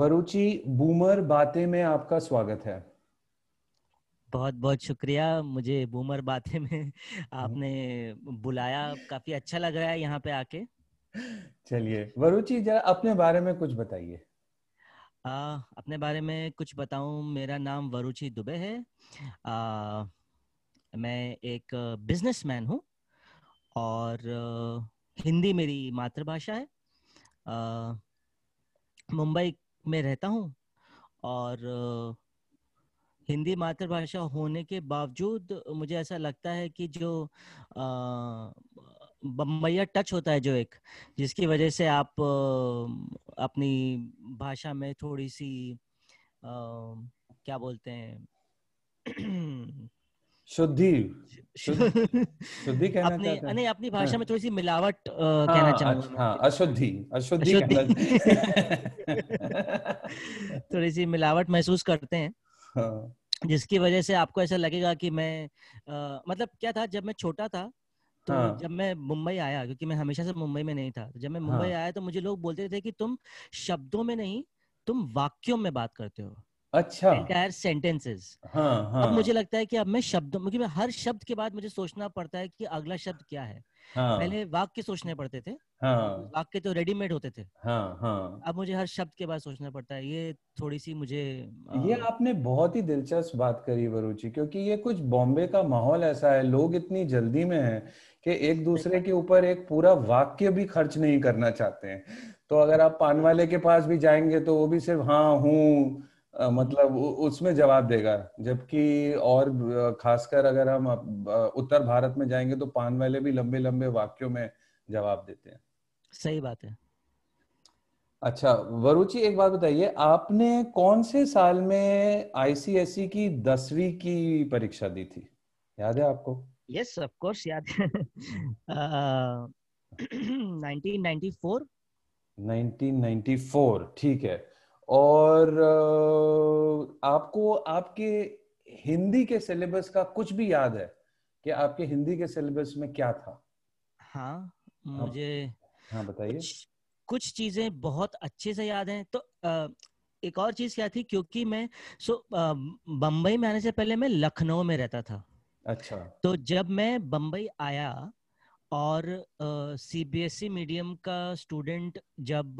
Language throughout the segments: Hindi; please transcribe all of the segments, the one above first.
वरुचि बूमर बातें में आपका स्वागत है। बहुत बहुत शुक्रिया मुझे बूमर बातें में। आपने बुलाया काफ़ी अच्छा लग रहा है यहाँ पे आके। चलिए वरुचि जरा अपने बारे में कुछ बताइए। आ, अपने बारे में कुछ बताऊँ मेरा नाम वरुचि दुबे है। आ, मैं एक बिजनेसमैन हूँ और हिंदी मेरी मातृभाषा है। आ, मुंबई में रहता हूँ और हिंदी मातृभाषा होने के बावजूद मुझे ऐसा लगता है कि जो बम्बैया टच होता है जो एक जिसकी वजह से आप अपनी भाषा में थोड़ी सी आ, क्या बोलते हैं शुद्धि शुद्धि कहना अपनी चाहते हैं नहीं अपनी भाषा हाँ। में थोड़ी सी मिलावट आ, हाँ, कहना चाहूँगा अच्छा, हाँ अशुद्धि अशुद्धि। थोड़ी सी मिलावट महसूस करते हैं हाँ, जिसकी वजह से आपको ऐसा लगेगा कि मैं अ, मतलब क्या था जब मैं छोटा था तो हाँ। जब मैं मुंबई आया क्योंकि मैं हमेशा से मुंबई में नहीं था जब मैं मुंबई हाँ। आया तो मुझे लोग बोलते थे कि तुम शब्दों में नहीं तुम वाक्यों में बात करते हो अच्छा। एंटायर सेंटेंसेस हाँ हाँ अब मुझे लगता है कि अब मैं शब्दों क्योंकि मैं हर शब्द के बाद मुझे सोचना पड़ता है कि अगला शब्द क्या है। हाँ। पहले वाक्य सोचने पड़ते थे। हाँ। वाक्य तो रेडीमेड होते थे। हाँ हाँ। अब मुझे हर शब्द के बाद सोचना पड़ता है। ये थोड़ी सी मुझे अ, ये आपने बहुत ही दिलचस्प बात करी वरुचि क्योंकि ये कुछ बॉम्बे का माहौल ऐसा है लोग इतनी जल्दी में हैं कि एक दूसरे के ऊपर एक पूरा वाक्य भी खर्च नहीं करना चाहते हैं। तो अगर आप पान वाले के पास भी जाएँगे तो वो भी सिर्फ़ हाँ हूँ मतलब उसमें जवाब देगा। जबकि और खासकर अगर हम उत्तर भारत में जाएँगे तो पान वाले भी लंबे लंबे वाक्यों में जवाब देते हैं। सही बात है। अच्छा वरुचि एक बात बताइए आपने कौन से साल में आईसीएसई की दसवीं की परीक्षा दी थी? याद है आपको? यस ऑफ़ कोर्स याद है। अ, 1994 1994 ठीक है। और आपको आपके हिंदी के सिलेबस का कुछ भी याद है कि आपके हिंदी के सिलेबस में क्या था? हाँ मुझे हाँ बताइए। कुछ कुछ चीज़ें बहुत अच्छे से याद हैं। तो अ, एक और चीज़ क्या थी? क्योंकि मैं सो बम्बई में आने से पहले मैं लखनऊ में रहता था। अच्छा। तो जब मैं बम्बई आया और सीबीएसई मीडियम का स्टूडेंट जब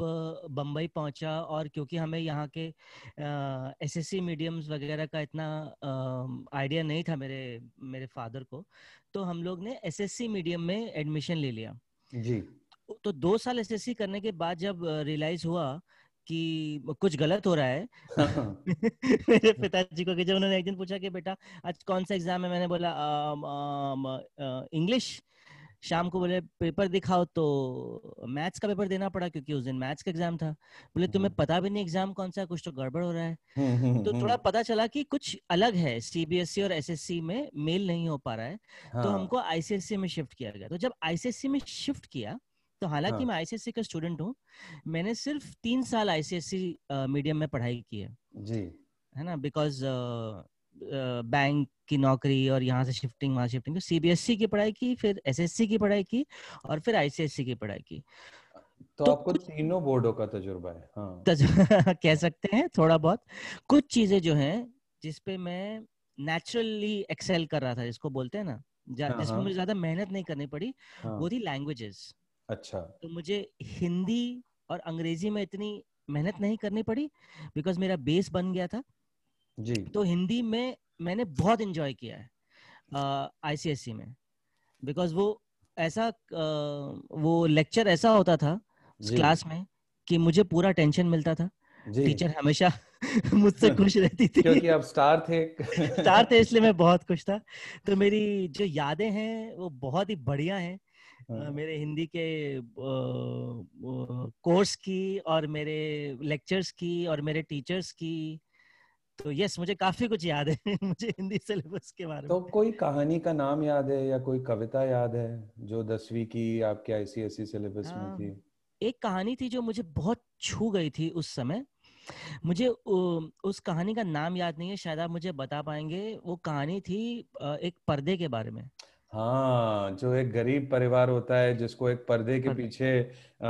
बम्बई पहुँचा और क्योंकि हमें यहाँ के एसएससी मीडियम्स वगैरह का इतना आइडिया नहीं था मेरे मेरे फादर को तो हम लोग ने एसएससी मीडियम में एडमिशन ले लिया। जी। तो दो साल एसएससी करने के बाद जब रियलाइज़ हुआ कि कुछ गलत हो रहा है मेरे पिताजी को कि जब उन्होंने एक दिन पूछा कि बेटा आज कौन सा एग्ज़ाम है? मैंने बोला इंग्लिश शाम को बोले पेपर दिखाओ। तो मैथ्स का पेपर देना पड़ा क्योंकि उस दिन मैथ्स का एग्ज़ाम था। बोले तुम्हें हम्म। पता भी नहीं एग्ज़ाम कौन सा कुछ तो गड़बड़ हो रहा है। हम्म, हम्म, तो थोड़ा पता चला कि कुछ अलग है सीबीएसई और एसएससी में मेल नहीं हो पा रहा है। तो हाँ, हमको आईसीएससी में शिफ्ट किया गया। तो जब आईसीएससी में शिफ्ट किया तो हालाँकि हाँ। मैं आईसीएससी का स्टूडेंट हूँ मैंने सिर्फ़ तीन साल आईसीएससी मीडियम में पढ़ाई की है। जी। है ना? बिकॉज़ बैंक की नौकरी और यहाँ से शिफ्टिंग वहाँ शिफ्टिंग तो सीबीएसई की पढ़ाई की फिर एसएससी की पढ़ाई की और फिर आईसीएससी की पढ़ाई की। तो तो आपको तीनों बोर्डों का तजुर्बा है हाँ। तज- कह सकते हैं थोड़ा बहुत। कुछ चीज़ें जो हैं जिसपे मैं नेचुरली एक्सेल कर रहा था जिसको बोलते हैं ना हाँ, जिसमें हाँ। मुझे ज़्यादा मेहनत नहीं करनी पड़ी हाँ। वो थी लैंग्वेजेस अच्छा। तो मुझे हिंदी और अंग्रेज़ी में इतनी मेहनत नहीं करनी पड़ी बिकॉज़ मेरा बेस बन गया था। जी। तो हिंदी में मैंने बहुत इंजॉय किया है आईसीएससी में। बिकॉज़ वो ऐसा अ, वो लेक्चर ऐसा होता था जी। क्लास में कि मुझे पूरा टेंशन मिलता था। टीचर हमेशा मुझसे खुश रहती थी। क्योंकि आप स्टार थे। स्टार थे इसलिए मैं बहुत खुश था। तो मेरी जो यादें हैं वो बहुत ही बढ़िया हैं। हाँ, मेरे हिंदी के कोर्स की और मेरे लेक्चर्स की और मेरे टीचर्स की। तो यस मुझे काफ़ी कुछ याद है मुझे हिंदी सिलेबस के बारे तो में। कोई कहानी का नाम याद है या कोई कविता याद है जो दसवीं की आपके आईसीएसई सिलेबस में हाँ, थी? एक कहानी थी जो मुझे बहुत छू गई थी उस समय। मुझे उस कहानी का नाम याद नहीं है शायद आप मुझे बता पाएँगे। वो कहानी थी एक पर्दे के बारे में। हाँ जो एक गरीब परिवार होता है जिसको एक पर्दे के पीछे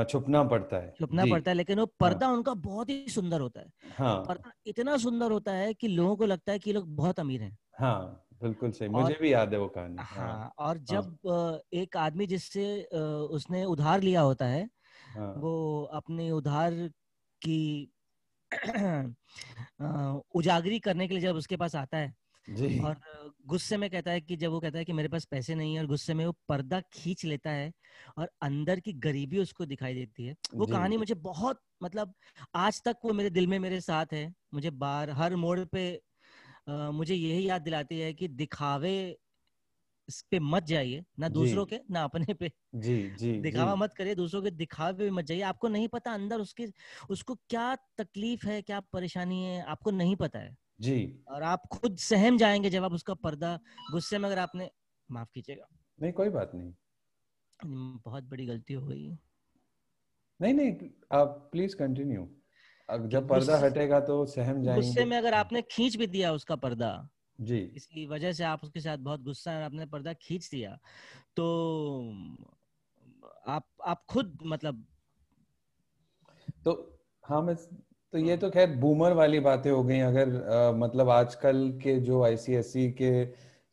छुपना पड़ता है। छुपना पड़ता है लेकिन वो पर्दा हाँ। उनका बहुत ही सुंदर होता है। हाँ। पर्दा इतना सुंदर होता है कि लोगों को लगता है कि लोग बहुत अमीर हैं। हाँ बिल्कुल सही। मुझे भी याद है वो कहानी। हाँ। हाँ और जब अ, एक आदमी जिससे उसने उधार लिया होता है हाँ। वो अपने उधार की उजागरी करने के लिए जब उसके पास आता है और गुस्से में कहता है कि जब वो कहता है कि मेरे पास पैसे नहीं है और गुस्से में वो पर्दा खींच लेता है और अंदर की गरीबी उसको दिखाई देती है। वो कहानी मुझे बहुत मतलब आज तक वो मेरे दिल में मेरे साथ है मुझे बार हर मोड़ पे अ, मुझे यही याद दिलाती है कि दिखावे इस पे मत जाइए ना दूसरों के ना अपने पे। जी जी दिखावा जी मत करिए दूसरों के दिखावे पे मत जाइए। आपको नहीं पता अंदर उसके उसको क्या तकलीफ़ है क्या परेशानी है आपको नहीं पता है। जी। और आप खुद सहम जाएँगे जब आप उसका पर्दा गुस्से में अगर आपने माफ़ कीजिएगा। नहीं कोई बात नहीं। बहुत बड़ी गलती हो गई। नहीं नहीं आप प्लीज़ कंटिन्यू जब पर्दा हटेगा तो सहम जाएँगे। गुस्से में अगर आपने खींच भी दिया उसका पर्दा जी। इसकी वजह से आप उसके साथ बहुत गुस्सा है और आपने पर्दा खींच दिया तो आप आप खुद मतलब तो हाँ मैं तो ये तो खैर बूमर वाली बातें हो गई अगर अ, मतलब आजकल के जो आईसीएसई के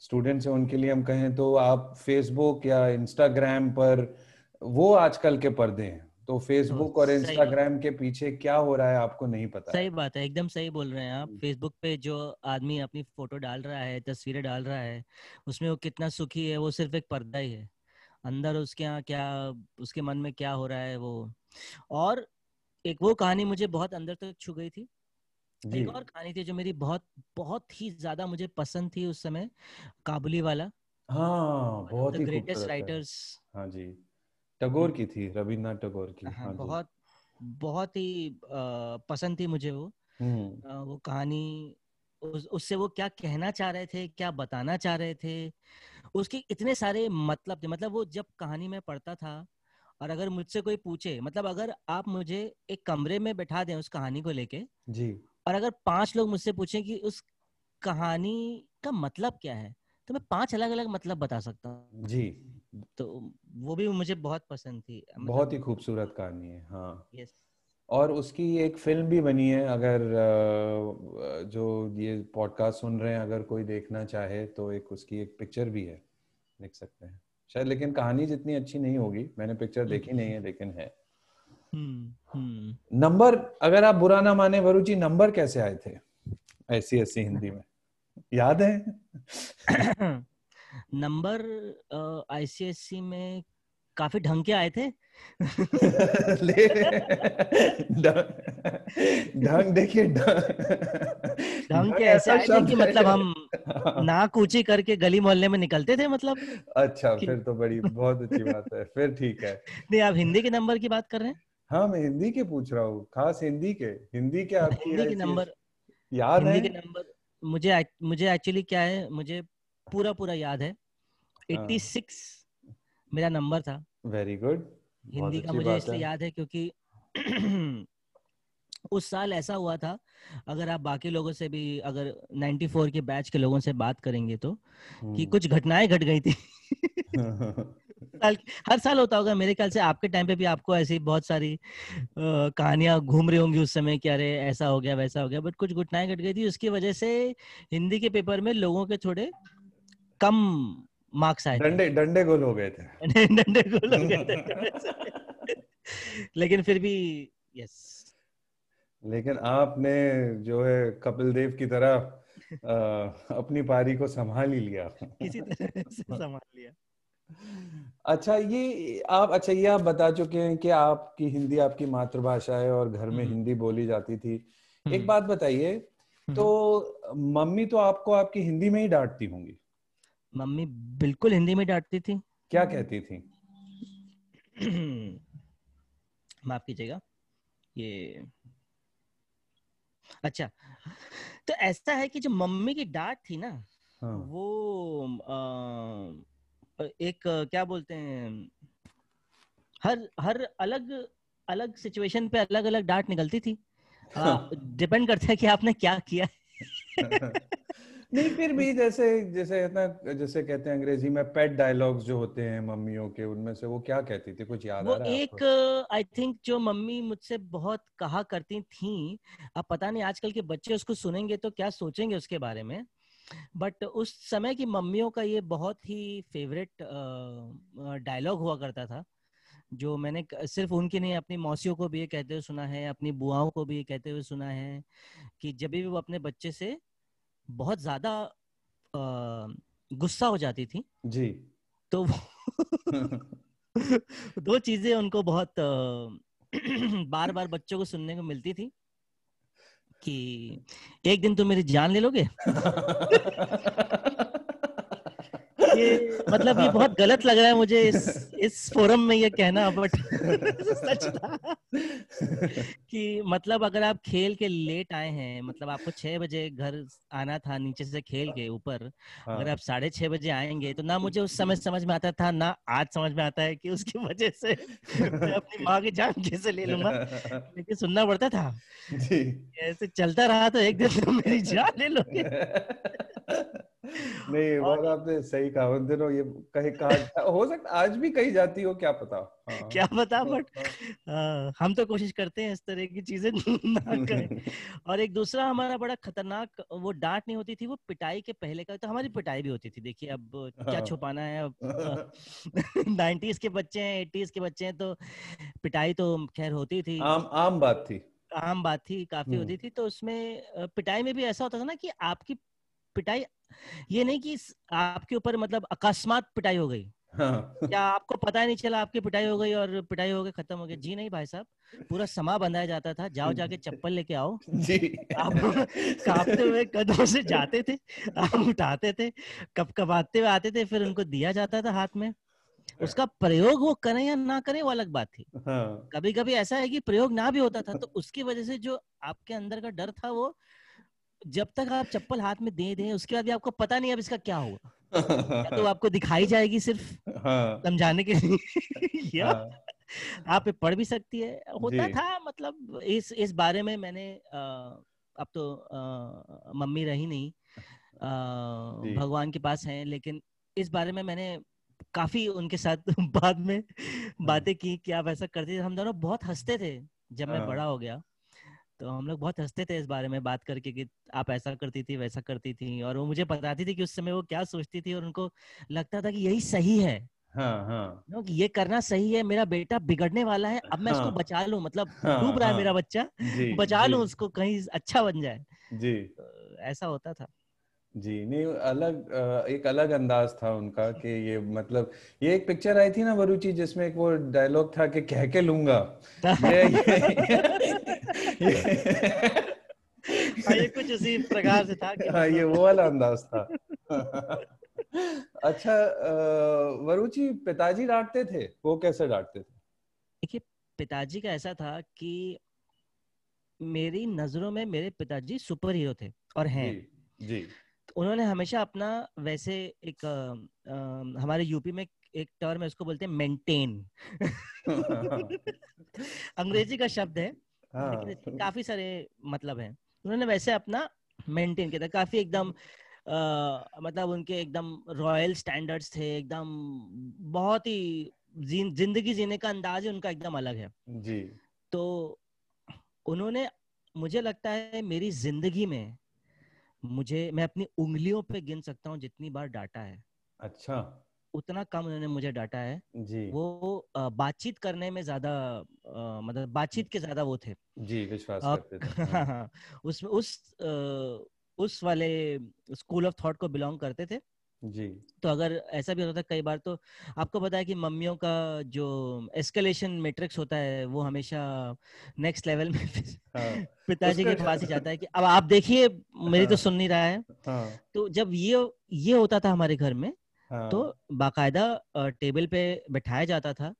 स्टूडेंट्स हैं उनके लिए हम कहें तो आप फेसबुक या इंस्टाग्राम पर वो आजकल के पर्दे हैं। तो फेसबुक और इंस्टाग्राम के पीछे क्या हो रहा है आपको नहीं पता सही बात है एकदम सही बोल रहे हैं आप। हम्म। फेसबुक पे जो आदमी अपनी फ़ोटो डाल रहा है तस्वीरें डाल रहा है उसमें वो कितना सुखी है वो सिर्फ़ एक पर्दा ही है। अंदर उसके यहाँ क्या उसके मन में क्या हो रहा है वो। और एक वो कहानी मुझे बहुत अंदर तक छू गई थी। एक और कहानी थी जो मेरी बहुत बहुत ही ज़्यादा मुझे पसंद थी उस समय काबुली वाला। हाँ बहुत ही ग्रेटेस्ट राइटर्स हाँ। जी टैगोर की थी रविन्द्रनाथ टैगोर की। हाँ हाँ बहुत बहुत ही पसंद थी मुझे वो। हम्म। अ, वो कहानी उस, उससे वो क्या कहना चाह रहे थे क्या बताना चाह रहे थे उसके इतने सारे मतलब थे। मतलब वो जब कहानी में पढ़ता था और अगर मुझसे कोई पूछे मतलब अगर आप मुझे एक कमरे में बैठा दें उस कहानी को लेके जी। और अगर पाँच लोग मुझसे पूछें कि उस कहानी का मतलब क्या है तो मैं पाँच अलग अलग मतलब बता सकता हूँ। जी। तो वो भी मुझे बहुत पसंद थी मतलब, बहुत ही खूबसूरत कहानी है हाँ। यस और उसकी एक फ़िल्म भी बनी है अगर जो ये पॉडकास्ट सुन रहे हैं अगर कोई देखना चाहे तो एक उसकी एक पिक्चर भी है देख सकते हैं। शायद लेकिन कहानी जितनी अच्छी नहीं होगी मैंने पिक्चर देखी नहीं है लेकिन है। हम्म हम्म। नंबर अगर आप बुरा ना माने वरुचि नंबर कैसे आए थे? ऐसी ऐसी हिंदी में। याद है? नंबर आईसीएससी में काफ़ी ढंग के आए थे। ढंग देखिए ढंग के ऐसे आए थे कि मतलब हम नाक ऊँची करके गली मोहल्ले में निकलते थे मतलब। अच्छा फिर तो बड़ी बहुत अच्छी बात है। फिर ठीक है। नहीं आप हिंदी के नंबर की बात कर रहे हैं? हाँ मैं हिंदी के पूछ रहा हूँ खास हिंदी के। हिंदी के आपकी हिंदी के नंबर याद हिंदी है? के नंबर मुझे मुझे एक्चुअली क्या है मुझे पूरा पूरा याद है। हाँ। 86 मेरा नंबर था। वेरी गुड हिंदी का मुझे इसलिए याद है क्योंकि उस साल ऐसा हुआ था अगर आप बाकी लोगों से भी अगर 94 के बैच के लोगों से बात करेंगे तो हम्म। कि कुछ घटनाएँ घट गई थी। साल हर साल होता होगा मेरे ख्याल से आपके टाइम पे भी आपको ऐसी बहुत सारी कहानियाँ घूम रही होंगी उस समय कि अरे ऐसा हो गया वैसा हो गया बट कुछ घटनाएँ घट गई थी। उसकी वजह से हिंदी के पेपर में लोगों के थोड़े कम मार्क्स आए डंडे डंडे गोल हो गए थे। डंडे को लग गए थे। लेकिन फिर भी यस लेकिन आपने जो है कपिल देव की तरह अ, अपनी पारी को संभाल ही लिया। किसी तरह से संभाल लिया। अच्छा ये आप अच्छा ये आप बता चुके हैं कि आपकी हिंदी आपकी मातृभाषा है और घर में हम्म। हिंदी बोली जाती थी। एक हम्म, बात बताइए तो मम्मी तो आपको आपकी हिंदी में ही डांटती होंगी। मम्मी बिल्कुल हिंदी में डांटती थी। क्या कहती थी? माफ़ कीजिएगा ये अच्छा तो ऐसा है कि जो मम्मी की डांट थी ना हाँ। वो अ, एक क्या बोलते हैं हर हर अलग अलग सिचुएशन पे अलग अलग डांट निकलती थी। डिपेंड करता है कि आपने क्या किया है। नहीं फिर भी जैसे जैसे इतना जैसे कहते हैं अंग्रेज़ी में पेट डायलॉग्स जो होते हैं मम्मियों के उनमें से वो क्या कहती थी? कुछ याद वो आ रहा है एक आई थिंक जो मम्मी मुझसे बहुत कहा करती थी अब पता नहीं आजकल के बच्चे उसको सुनेंगे तो क्या सोचेंगे उसके बारे में बट उस समय की मम्मियों का ये बहुत ही फेवरेट डायलॉग हुआ करता था जो मैंने सिर्फ़ उनकी नहीं अपनी मौसियों को भी ये कहते हुए सुना है अपनी बुआओं को भी ये कहते हुए सुना है कि जब भी वो अपने बच्चे से बहुत ज़्यादा गुस्सा हो जाती थी। जी। तो दो चीज़ें उनको बहुत बार बार बच्चों को सुनने को मिलती थी कि एक दिन तुम मेरी जान ले लोगे? ये मतलब ये बहुत गलत लग रहा है मुझे इस इस फोरम में ये कहना बट सच था। कि मतलब अगर आप खेल के लेट आए हैं मतलब आपको छह बजे घर आना था नीचे से खेल के ऊपर हाँ. अगर आप साढ़े छह बजे आएँगे तो ना मुझे उस समय समझ में आता था ना आज समझ में आता है कि उसकी वजह से मैं अपनी माँ की जान कैसे ले लूँगा। लेकिन सुनना पड़ता था। ऐसे चलता रहा तो एक दिन तो मेरी जान ले लोगे। नहीं बहुत आपने सही कहा। उन दिनों ये कहीं कहा हो सकता आज भी कही जाती हो क्या पता? हाँ। क्या पता बट हाँ, हम तो कोशिश करते हैं इस तरह की चीज़ें ना करें। और एक दूसरा हमारा बड़ा खतरनाक वो डांट नहीं होती थी वो पिटाई के पहले का तो हमारी पिटाई भी होती थी। देखिए अब क्या हाँ। छुपाना है अब नाइन्टीज के बच्चे हैं एटीज के बच्चे हैं तो पिटाई तो खैर होती थी। आम आम बात थी। आम बात थी काफ़ी होती थी। तो उसमें पिटाई में भी ऐसा होता था ना कि आपकी पिटाई ये नहीं कि आपके ऊपर मतलब अकस्मात पिटाई हो गई। हाँ. क्या आपको पता ही नहीं चला आपकी पिटाई हो गई और पिटाई हो गई खत्म हो गई। जी नहीं भाई साहब पूरा समा बंधाया जाता था जाओ जाके चप्पल लेके आओ। जी। आप कांपते हुए कदमों से जाते थे आप उठाते थे कब कबाते हुए आते थे फिर उनको दिया जाता था हाथ में। उसका प्रयोग वो करें या ना करें वो अलग बात थी। हाँ. कभी कभी ऐसा है कि प्रयोग ना भी होता था तो उसकी वजह से जो आपके अंदर का डर था वो जब तक आप चप्पल हाथ में दे दें उसके बाद भी आपको पता नहीं अब इसका क्या होगा। तो आपको दिखाई जाएगी सिर्फ़ हाँ। समझाने के लिए या हाँ। आप पढ़ भी सकती है। होता था मतलब इस इस बारे में मैंने आ, अब तो आ, मम्मी रही नहीं। आ, भगवान के पास हैं लेकिन इस बारे में मैंने काफ़ी उनके साथ बाद में हाँ। बातें की कि आप ऐसा करते थे। हम दोनों बहुत हँसते थे जब मैं बड़ा हो गया। तो हम लोग बहुत हँसते थे इस बारे में बात करके कि आप ऐसा करती थी वैसा करती थी और वो मुझे बताती थी कि उस समय वो क्या सोचती थी और उनको लगता था कि यही सही है हाँ, हाँ. ये करना सही है मेरा बेटा बिगड़ने वाला है अब मैं हाँ. इसको बचा लू मतलब हाँ, डूब रहा है हाँ। मेरा बच्चा जी, बचा लू उसको कहीं अच्छा बन जाए जी तो ऐसा होता था जी नहीं अलग एक अलग अंदाज था उनका कि ये मतलब ये एक पिक्चर आई थी ना वरुचि जिसमें एक वो डायलॉग था कि कह के लूँगा। ये, ये, ये। ये कुछ उसी प्रकार से था हाँ ये वो वाला अंदाज था। अच्छा वरुचि पिताजी डांटते थे? वो कैसे डांटते थे? देखिए पिताजी का ऐसा था कि मेरी नज़रों में मेरे पिताजी सुपर हीरो थे और हैं। जी, जी। उन्होंने हमेशा अपना वैसे एक आ, आ, हमारे यूपी में एक टर्म है उसको बोलते हैं मेंटेन अंग्रेज़ी का शब्द है हाँ। लेकिन काफ़ी सारे मतलब है। उन्होंने वैसे अपना मेंटेन किया था। काफ़ी एकदम आ, मतलब उनके एकदम रॉयल स्टैंडर्ड्स थे एकदम बहुत ही ज़िंदगी जीने का अंदाज है उनका एकदम अलग है। जी। तो उन्होंने मुझे लगता है मेरी ज़िंदगी में मुझे मैं अपनी उंगलियों पे गिन सकता हूँ जितनी बार डाटा है। अच्छा। उतना कम उन्होंने मुझे डाटा है। जी। वो बातचीत करने में ज़्यादा मतलब बातचीत के ज़्यादा वो थे। जी विश्वास आ, करते थे। हाँ, हाँ उस उस उस वाले स्कूल ऑफ़ थॉट को बिलोंग करते थे। जी। तो अगर ऐसा भी होता था कई बार तो आपको पता है कि मम्मियों का जो एस्केलेशन मैट्रिक्स होता है वो हमेशा नेक्स्ट लेवल में हाँ, पिताजी के पास ही जाता है कि अब आप देखिए मेरी तो हाँ, सुन नहीं रहा है। हाँ, तो जब ये ये होता था हमारे घर में हाँ, तो बाकायदा टेबल पे बैठाया जाता था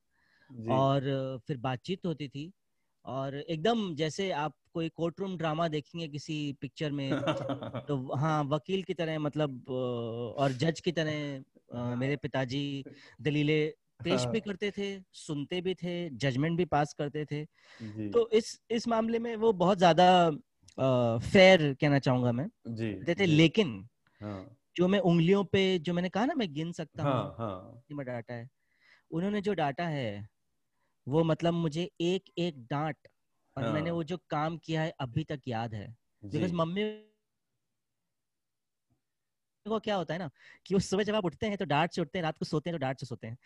और फिर बातचीत होती थी। और एकदम जैसे आप कोई कोर्ट रूम ड्रामा देखेंगे किसी पिक्चर में तो हाँ वकील की तरह मतलब और जज की तरह मेरे पिताजी दलीले पेश भी हाँ। करते थे सुनते भी थे जजमेंट भी पास करते थे। तो इस इस मामले में वो बहुत ज़्यादा फेयर कहना चाहूँगा मैं। जी, थे लेकिन हाँ। जो मैं उंगलियों पे जो मैंने कहा ना मैं गिन सकता हाँ हूँ हाँ। में डाटा है उन्होंने जो डाटा है वो मतलब मुझे एक एक डांट और हाँ। मैंने वो जो काम किया है अभी तक याद है। बिकॉज़ मम्मी को क्या होता है ना कि वो सुबह जब आप उठते हैं तो डांट से उठते हैं रात को सोते हैं तो डांट से सोते हैं।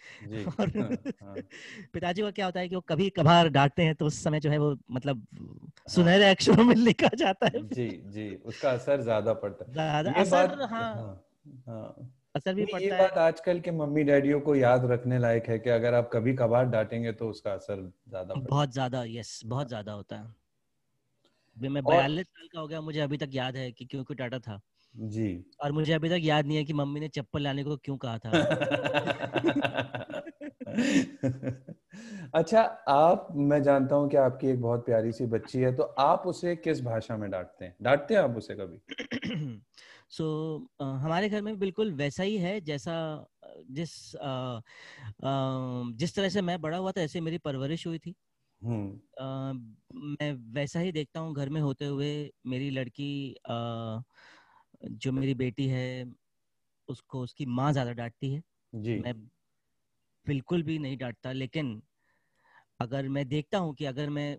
और हाँ, हाँ, पिताजी को क्या होता है कि वो कभी कभार डांटते हैं तो उस समय जो है वो मतलब हाँ। सुनहरे अक्षरों में लिखा जाता है। जी जी उसका असर ज़्यादा पड़ता है। ज़्यादा असर बात हाँ। हाँ हाँ। असर भी ये पड़ता है। बात आजकल के मम्मी डैडियों को याद रखने लायक है कि अगर आप कभी कभार डांटेंगे तो उसका असर ज़्यादा बहुत ज़्यादा यस बहुत ज़्यादा होता है। मैं बयालीस साल का हो गया मुझे अभी तक याद है कि क्यों क्यों डांटा था। जी। और मुझे अभी तक याद नहीं है कि मम्मी ने चप्पल लाने को क्यों कहा था। अच्छा आप मैं जानता हूँ कि आपकी एक बहुत प्यारी सी बच्ची है तो आप उसे किस भाषा में डांटते हैं? डांटते हैं आप उसे कभी? सो so, uh, हमारे घर में बिल्कुल वैसा ही है जैसा जिस uh, uh, जिस तरह से मैं बड़ा हुआ था ऐसे मेरी परवरिश हुई थी। uh, मैं वैसा ही देखता हूँ घर में होते हुए मेरी लड़की uh, जो मेरी बेटी है उसको उसकी माँ ज़्यादा डांटती है। जी। मैं बिल्कुल भी नहीं डांटता लेकिन अगर मैं देखता हूँ कि अगर मैं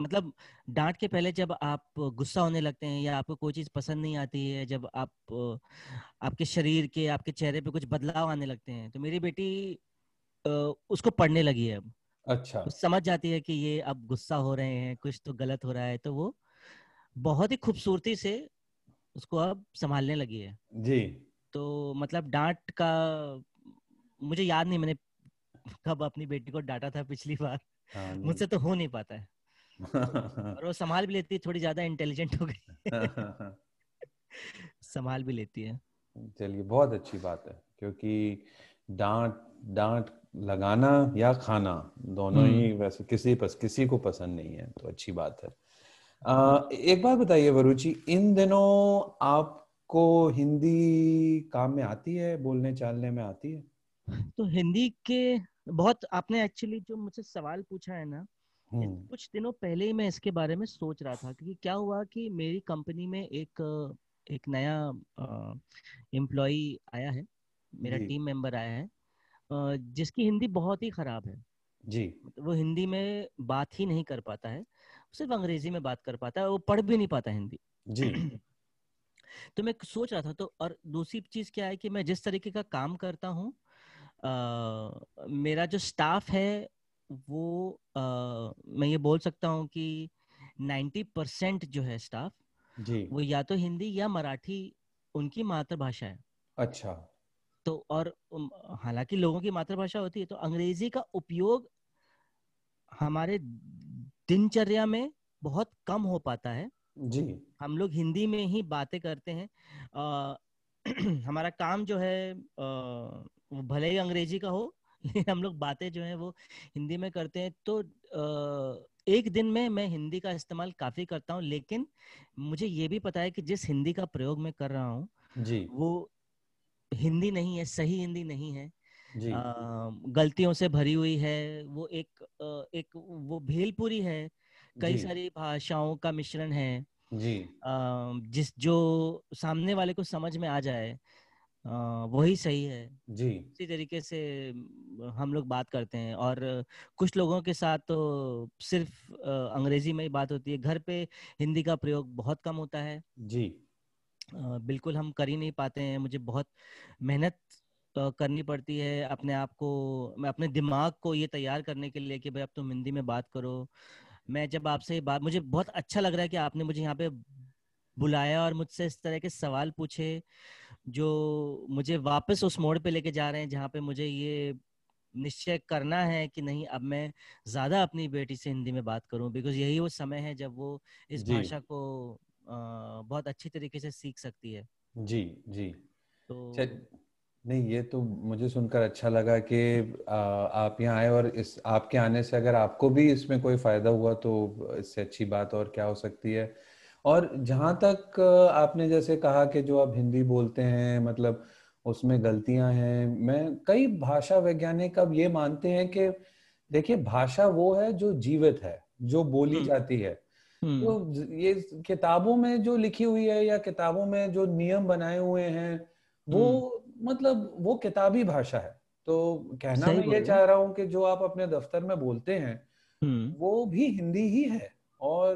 मतलब डांट के पहले जब आप गुस्सा होने लगते हैं या आपको कोई चीज़ पसंद नहीं आती है जब आप आपके शरीर के आपके चेहरे पे कुछ बदलाव आने लगते हैं तो मेरी बेटी उसको पढ़ने लगी है अब। अच्छा। समझ जाती है कि ये अब गुस्सा हो रहे हैं कुछ तो गलत हो रहा है तो वो बहुत ही खूबसूरती से उसको अब संभालने लगी है। जी। तो मतलब डांट का मुझे याद नहीं मैंने कब अपनी बेटी को डांटा था पिछली बार। हाँ मुझसे तो हो नहीं पाता है। और वो संभाल भी लेती है थोड़ी ज़्यादा इंटेलिजेंट हो गई। संभाल भी लेती है। चलिए बहुत अच्छी बात है क्योंकि डांट डांट लगाना या खाना दोनों ही हम्म। वैसे किसी पस किसी को पसंद नहीं है तो अच्छी बात है। आ, एक बात बताइए वरुचि इन दिनों आपको हिंदी काम में आती है बोलने चालने में आती है? तो हिंदी के बहुत आपने एक्चुअली जो मुझसे सवाल पूछा है ना कुछ दिनों पहले ही मैं इसके बारे में सोच रहा था क्योंकि क्या हुआ कि मेरी कंपनी में एक एक नया एम्प्लॉय आया है मेरा टीम मेंबर आया है जिसकी हिंदी बहुत ही खराब है। जी। मतलब वो हिंदी में बात ही नहीं कर पाता है सिर्फ़ अंग्रेज़ी में बात कर पाता है वो पढ़ भी नहीं पाता हिंदी। जी। तो मैं सोच रहा था तो और दूसरी चीज़ क्या है कि मैं जिस तरीके का काम करता हूँ मेरा जो स्टाफ है वो अ, मैं ये बोल सकता हूँ कि 90 परसेंट जो है स्टाफ जी। वो या तो हिंदी या मराठी उनकी मातृभाषा है। अच्छा। तो और हालाँकि लोगों की मातृभाषा होती है तो अंग्रेज़ी का उपयोग हमारे दिनचर्या में बहुत कम हो पाता है। जी। हम लोग हिंदी में ही बातें करते हैं। अ, हमारा काम जो है वो भले ही अंग्रेज़ी का हो लेकिन हम लोग बातें जो है वो हिंदी में करते हैं तो एक दिन में मैं हिंदी का इस्तेमाल काफ़ी करता हूँ लेकिन मुझे ये भी पता है कि जिस हिंदी का प्रयोग मैं कर रहा हूँ वो हिंदी नहीं है सही हिंदी नहीं है। जी। अ, गलतियों से भरी हुई है वो एक एक वो भेलपुरी है कई सारी भाषाओं का मिश्रण है। जी। अ, जिस जो सामने वाले को समझ में आ जाए वही सही है। जी। इसी तरीके से हम लोग बात करते हैं और कुछ लोगों के साथ तो सिर्फ़ अंग्रेज़ी में ही बात होती है। घर पे हिंदी का प्रयोग बहुत कम होता है। जी। बिल्कुल हम कर ही नहीं पाते हैं। मुझे बहुत मेहनत करनी पड़ती है अपने आप को मैं अपने दिमाग को ये तैयार करने के लिए कि भाई अब तुम हिंदी में बात करो। मैं जब आपसे बात मुझे बहुत अच्छा लग रहा है कि आपने मुझे यहाँ पे बुलाया और मुझसे इस तरह के सवाल पूछे। जो मुझे वापस उस मोड़ पे लेके जा रहे हैं जहाँ पे मुझे ये निश्चय करना है कि नहीं अब मैं ज़्यादा अपनी बेटी से हिंदी में बात करूँ। बिकॉज़ यही वो समय है जब वो इस भाषा को अ, बहुत अच्छी तरीके से सीख सकती है। जी जी। तो नहीं ये तो मुझे सुनकर अच्छा लगा कि आ, आप यहाँ आए और इस आपके आने से अगर आपको भी इसमें कोई फ़ायदा हुआ तो इससे अच्छी बात और क्या हो सकती है। और जहाँ तक आपने जैसे कहा कि जो आप हिंदी बोलते हैं मतलब उसमें गलतियाँ हैं मैं कई भाषा वैज्ञानिक अब ये मानते हैं कि देखिए भाषा वो है जो जीवित है जो बोली हम्म। जाती है। हम्म। तो ये किताबों में जो लिखी हुई है या किताबों में जो नियम बनाए हुए हैं वो हम्म। मतलब वो किताबी भाषा है। तो कहना मैं ये चाह रहा हूँ कि जो आप अपने दफ्तर में बोलते हैं वो भी हिंदी ही है और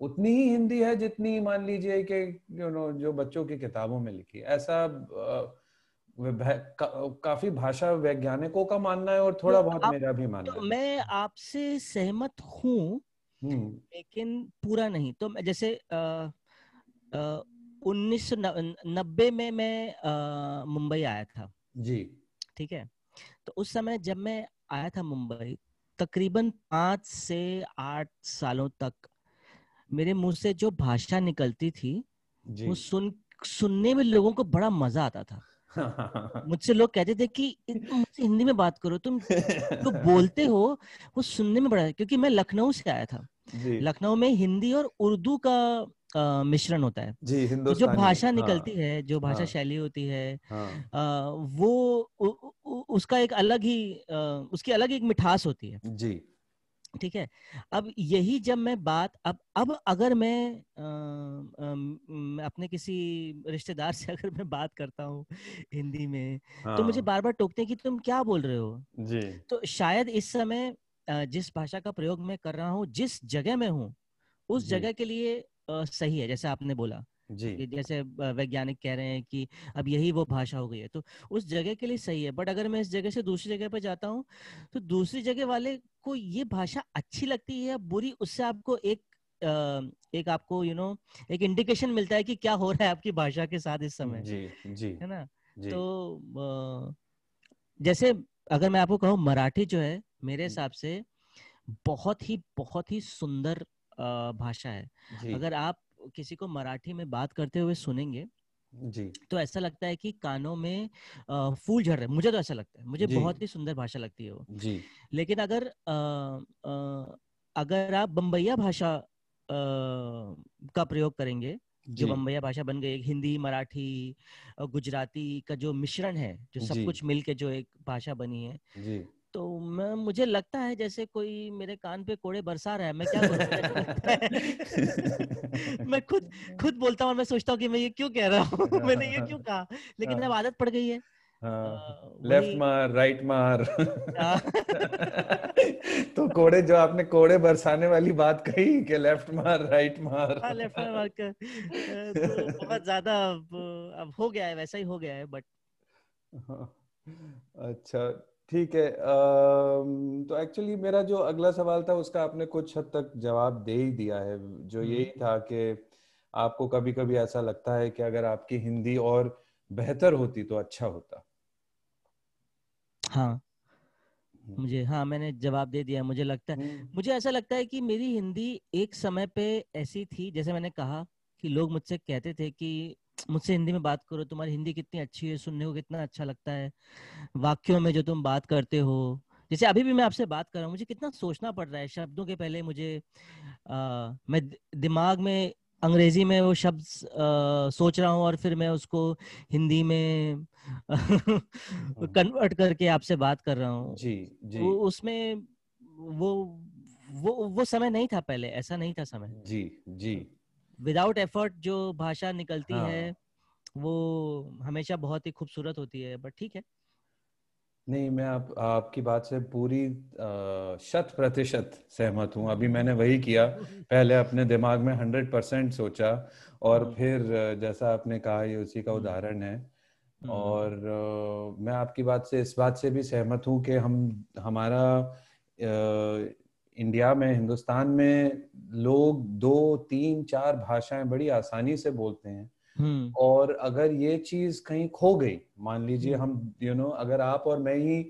उतनी ही हिंदी है जितनी मान लीजिए कि यू नो जो बच्चों की किताबों में लिखी ऐसा का, काफ़ी भाषा वैज्ञानिकों का मानना है और तो थोड़ा बहुत आप मेरा भी मानना तो है। मैं आपसे सहमत हूँ हम्म। लेकिन पूरा नहीं। तो जैसे उन्नीस सौ नब्बे में मैं मुंबई आया था। जी। ठीक है? तो उस समय जब मैं आया था मुंबई तकरीबन पाँच से आठ सालों तक मेरे मुँह से जो भाषा निकलती थी वो सुन सुनने में लोगों को बड़ा मज़ा आता था। मुझसे लोग कहते थे कि मुझसे हिंदी में बात करो तुम जो बोलते हो वो सुनने में बड़ा क्योंकि मैं लखनऊ से आया था। लखनऊ में हिंदी और उर्दू का मिश्रण होता है। जी तो जो भाषा हाँ। निकलती है जो भाषा हाँ शैली होती है हाँ। अ, वो उ, उ, उसका एक अलग ही अ, उसकी अलग ही एक मिठास होती है। जी। ठीक है? अब यही जब मैं बात अब अब अगर मैं अ, अम, अपने किसी रिश्तेदार से अगर मैं बात करता हूँ हिंदी में हाँ। तो मुझे हाँ। बार बार टोकते हैं कि तुम क्या बोल रहे हो? जी। तो शायद इस समय जिस भाषा का प्रयोग मैं कर रहा हूँ जिस जगह में हूँ उस जगह के लिए सही है जैसे आपने बोला। जी। जैसे वैज्ञानिक कह रहे हैं कि अब यही वो भाषा हो गई है तो उस जगह के लिए सही है। बट अगर मैं इस जगह से दूसरी जगह पे जाता हूँ तो दूसरी जगह वाले को ये भाषा अच्छी लगती है या बुरी उससे आपको एक एक आपको यू you नो know, एक इंडिकेशन मिलता है कि क्या हो रहा है आपकी भाषा के साथ इस समय जी जी है ना? जी। तो जैसे अगर मैं आपको कहूँ मराठी जो है मेरे हिसाब से बहुत ही बहुत ही सुंदर भाषा है। अगर आप किसी को मराठी में बात करते हुए सुनेंगे जी। तो ऐसा लगता है कि कानों में फूल झड़ रहे हैं। मुझे तो ऐसा लगता है। मुझे बहुत ही सुंदर भाषा लगती है वो। जी। लेकिन अगर अ, अ, अगर आप बम्बैया भाषा अ, का प्रयोग करेंगे जो बम्बैया भाषा बन गई हिंदी मराठी गुजराती का जो मिश्रण है जो सब कुछ मिल के जो एक भाषा बनी है जी। तो मैं मुझे लगता है जैसे कोई मेरे कान पे कोड़े बरसा रहा है मैं क्या है मैं खुद खुद बोलता हूँ मैं सोचता हूँ कि मैं ये क्यों कह रहा हूँ? मैंने ये क्यों कहा? लेकिन अब आदत पड़ गई है हाँ। लेफ़्ट मार राइट मार। तो कोड़े जो आपने कोड़े बरसाने वाली बात कही कि लेफ़्ट मार राइट मार। हाँ लेफ़्ट मार कर तो बहुत ज़्यादा अब अब हो गया है वैसा ही हो गया है बट अच्छा ठीक है तो एक्चुअली मेरा जो अगला सवाल था उसका आपने कुछ हद तक जवाब दे ही दिया है। जो यही हम्म। था कि आपको कभी कभी ऐसा लगता है कि अगर आपकी हिंदी और बेहतर होती तो अच्छा होता। हाँ। हम्म। मुझे हाँ मैंने जवाब दे दिया मुझे लगता है हम्म, मुझे ऐसा लगता है कि मेरी हिंदी एक समय पे ऐसी थी जैसे मैंने कहा कि लोग मुझसे कहते थे कि मुझसे हिंदी में बात करो तुम्हारी हिंदी कितनी अच्छी है सुनने को कितना अच्छा लगता है वाक्यों में जो तुम बात करते हो। जैसे अभी भी मैं आपसे बात कर रहा हूँ मुझे कितना सोचना पड़ रहा है शब्दों के पहले मुझे आ, मैं दिमाग में अंग्रेज़ी में वो शब्द आ, सोच रहा हूँ और फिर मैं उसको हिंदी में हम्म, कन्वर्ट करके आपसे बात कर रहा हूँ। जी जी। वो उसमें वो वो वो समय नहीं था पहले ऐसा नहीं था समय। जी जी। विदाउट एफर्ट जो भाषा निकलती हाँ. है। हाँ वो हमेशा बहुत ही खूबसूरत होती है बट ठीक है। नहीं मैं आप आपकी बात से पूरी अ, शत प्रतिशत सहमत हूँ। अभी मैंने वही किया। पहले अपने दिमाग में हंड्रेड परसेंट सोचा और हम्म, फिर जैसा आपने कहा ये उसी का हम्म, उदाहरण है। हम्म, और अ, मैं आपकी बात से इस बात से भी सहमत हूँ कि हम हमारा इंडिया में हिंदुस्तान में लोग दो तीन चार भाषाएँ बड़ी आसानी से बोलते हैं। हम्म, और अगर ये चीज़ कहीं खो गई मान लीजिए हम्म, हम यू नो अगर आप और मैं ही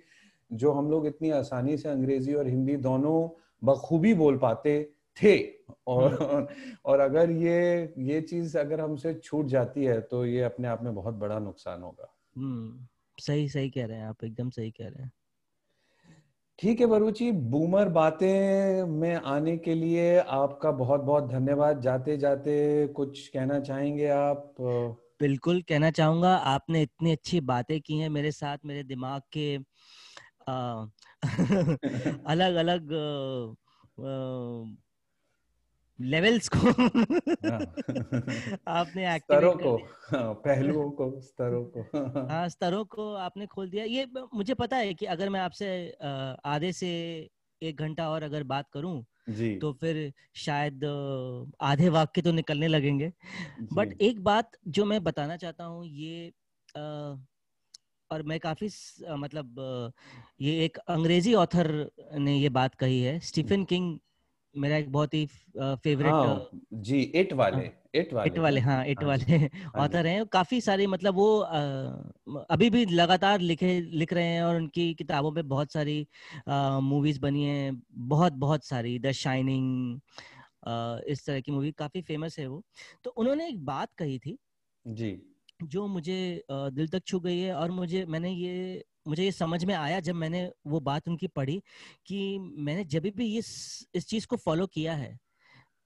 जो हम लोग इतनी आसानी से अंग्रेज़ी और हिंदी दोनों बखूबी बोल पाते थे और हम्म, और अगर ये ये चीज़ अगर हमसे छूट जाती है तो ये अपने आप में बहुत बड़ा नुकसान होगा। हम्म, सही सही कह रहे हैं आप एकदम सही कह रहे हैं। ठीक है वरुचि बूमर बातें में आने के लिए आपका बहुत बहुत धन्यवाद। जाते जाते कुछ कहना चाहेंगे आप? बिल्कुल, कहना चाहूँगा, आपने इतनी अच्छी बातें की हैं मेरे साथ, मेरे दिमाग के अलग अलग लेवल्स को हाँ। आपने स्तरों को हाँ, पहलुओं को स्तरों को। हाँ स्तरों को आपने खोल दिया। ये मुझे पता है कि अगर मैं आपसे आधे से एक घंटा और अगर बात करूँ जी। तो फिर शायद आधे वाक्य तो निकलने लगेंगे। बट एक बात जो मैं बताना चाहता हूँ ये आ, और मैं काफ़ी मतलब ये एक अंग्रेज़ी ऑथर ने ये बात कही है स्टीफन किंग मेरा एक बहुत ही फेवरेट हाँ, जी इट वाले इट वाले इट वाले हाँ इट हाँ वाले ऑथर हाँ हैं। काफ़ी सारे मतलब वो आ, अभी भी लगातार लिखे लिख रहे हैं और उनकी किताबों पे बहुत सारी मूवीज़ बनी हैं। बहुत बहुत सारी द शाइनिंग इस तरह की मूवी काफ़ी फ़ेमस है वो। तो उन्होंने एक बात कही थी जी। जो मुझे दिल तक छू गई है और मुझे मैंने ये मुझे ये समझ में आया जब मैंने वो बात उनकी पढ़ी कि मैंने जब भी इस इस चीज़ को फॉलो किया है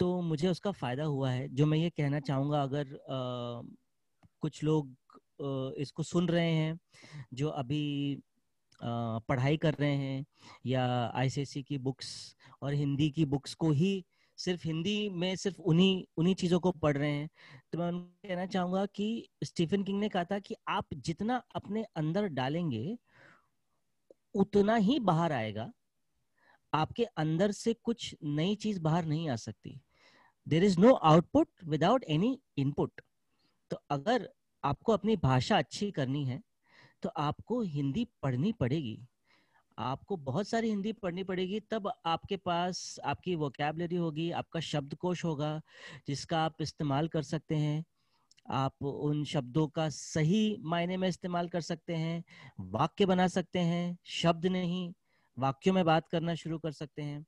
तो मुझे उसका फ़ायदा हुआ है। जो मैं ये कहना चाहूँगा अगर आ, कुछ लोग आ, इसको सुन रहे हैं जो अभी आ, पढ़ाई कर रहे हैं या आईसीएससी की बुक्स और हिंदी की बुक्स को ही सिर्फ़ हिंदी में सिर्फ़ उन्हीं उन्हीं चीज़ों को पढ़ रहे हैं। तो मैं उनको कहना चाहूँगा कि स्टीफन किंग ने कहा था कि आप जितना अपने अंदर डालेंगे, उतना ही बाहर आएगा। आपके अंदर से कुछ नई चीज़ बाहर नहीं आ सकती। There is no output without any input तो अगर आपको अपनी भाषा अच्छी करनी है तो आपको हिंदी पढ़नी पड़ेगी। आपको बहुत सारी हिंदी पढ़नी पड़ेगी तब आपके पास आपकी वोकेबलरी होगी आपका शब्दकोश होगा जिसका आप इस्तेमाल कर सकते हैं। आप उन शब्दों का सही मायने में इस्तेमाल कर सकते हैं वाक्य बना सकते हैं शब्द नहीं वाक्यों में बात करना शुरू कर सकते हैं।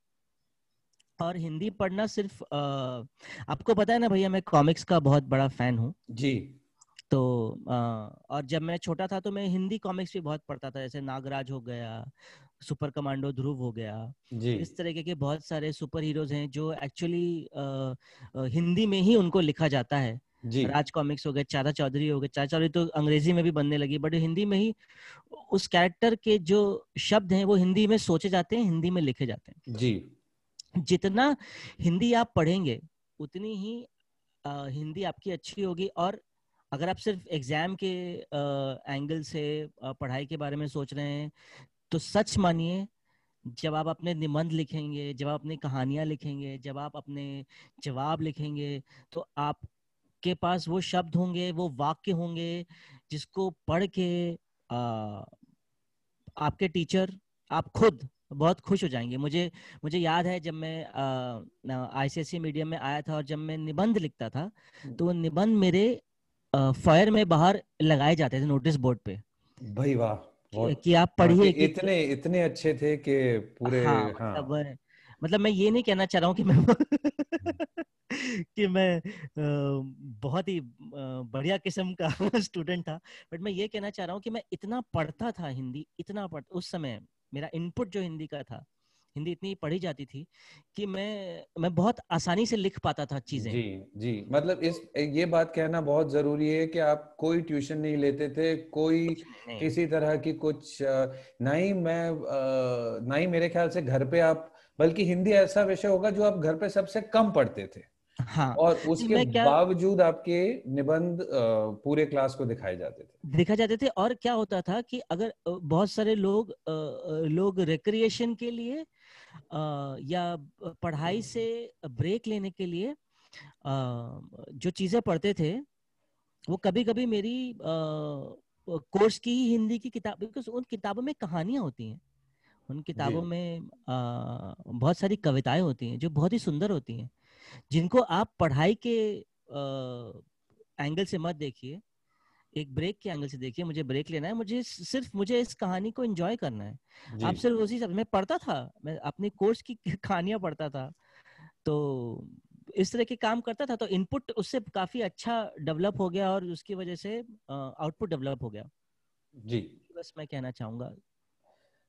और हिंदी पढ़ना सिर्फ़ आ, आपको पता है ना भैया मैं कॉमिक्स का बहुत बड़ा फ़ैन हूँ। जी। तो आ, और जब मैं छोटा था तो मैं हिंदी कॉमिक्स भी बहुत पढ़ता था जैसे नागराज हो गया सुपर कमांडो ध्रुव हो गया जी। इस तरीके के बहुत सारे सुपर हीरोज हैं जो एक्चुअली हिंदी में ही उनको लिखा जाता है। जी। राज कॉमिक्स हो गए चारा चौधरी हो गए चारा चौधरी तो अंग्रेज़ी में भी बनने लगी बट हिंदी में ही उस कैरेक्टर के जो शब्द हैं वो हिंदी में सोचे जाते हैं हिंदी में लिखे जाते हैं। जी। जितना हिंदी आप पढ़ेंगे उतनी ही आ, हिंदी आपकी अच्छी होगी और अगर आप सिर्फ़ एग्ज़ाम के एंगल से पढ़ाई के बारे में सोच रहे हैं तो सच मानिए जब आप अपने निबंध लिखेंगे जब आप अपनी कहानियाँ लिखेंगे जब आप अपने जवाब लिखेंगे तो आपके पास वो शब्द होंगे वो वाक्य होंगे जिसको पढ़ के आ, आपके टीचर आप खुद बहुत खुश हो जाएँगे। मुझे मुझे याद है जब मैं आईसीएससी मीडियम में आया था और जब मैं निबंध लिखता था तो वो निबंध मेरे फायर में बाहर लगाए जाते थे नोटिस बोर्ड पे भाई वाह कि आप पढ़िए इतने इतने अच्छे थे कि पूरे हाँ, हाँ. मतलब, मतलब मैं ये नहीं कहना चाह रहा हूँ कि मैं कि मैं बहुत ही बढ़िया किस्म का स्टूडेंट था बट मैं ये कहना चाह रहा हूँ कि मैं इतना पढ़ता था हिंदी इतना पढ़ उस समय मेरा इनपुट जो हिंदी का था हिंदी इतनी पढ़ी जाती थी कि मैं मैं बहुत आसानी से लिख पाता था चीज़ें। जी जी। मतलब इस ये बात कहना बहुत ज़रूरी है कि आप कोई ट्यूशन नहीं लेते थे कोई किसी तरह की कुछ ना ही मैं ना ही मेरे ख्याल से घर पे आप बल्कि हिंदी ऐसा विषय होगा जो आप घर पे सबसे कम पढ़ते थे। हाँ। और उसके बावजूद आपके निबंध पूरे क्लास को दिखाए जाते थे। दिखाए जाते थे और क्या होता था कि अगर बहुत सारे लोग लोग रिक्रिएशन के लिए या पढ़ाई से ब्रेक लेने के लिए जो चीज़ें पढ़ते थे वो कभी कभी मेरी कोर्स की ही हिंदी की किताब बिकॉज़ उन किताबों में कहानियाँ होती हैं। उन किताबों में आ, बहुत सारी कविताएँ होती हैं जो बहुत ही सुंदर होती हैं। जिनको आप पढ़ाई के एंगल से मत देखिए। एक ब्रेक के एंगल से देखिए मुझे ब्रेक लेना है मुझे सिर्फ़ मुझे इस कहानी को एंजॉय करना है। आप सिर्फ़ उसी सब मैं पढ़ता था मैं अपनी कोर्स की कहानियाँ पढ़ता था तो इस तरह के काम करता था तो इनपुट उससे काफ़ी अच्छा डेवलप हो गया और उसकी वजह से आउटपुट डेवलप हो गया। जी। बस मैं कहना चाहूँगा।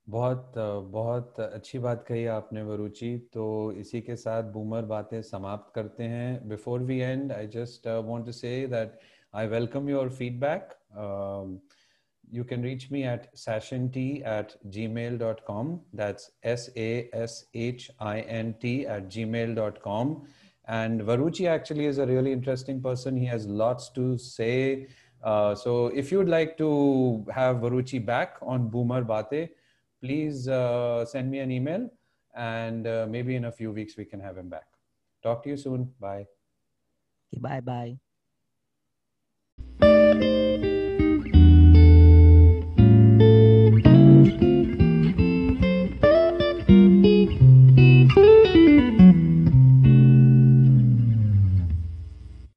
बहुत बहुत अच्छी बात कही आपने वरुचि। तो इसी के साथ बूमर बातें समाप्त करते हैं। Before we end I just want to say that I welcome your feedback you can reach me at sashin T at Gmail dot com that's S A S H I N T at Gmail dot com and Varuchi actually is a really interesting person he has lots to say so if you like to have Varuchi back on Boomer बातें please uh, send me an email and uh, maybe in a few weeks we can have him back. Talk to you soon. Bye. Bye bye.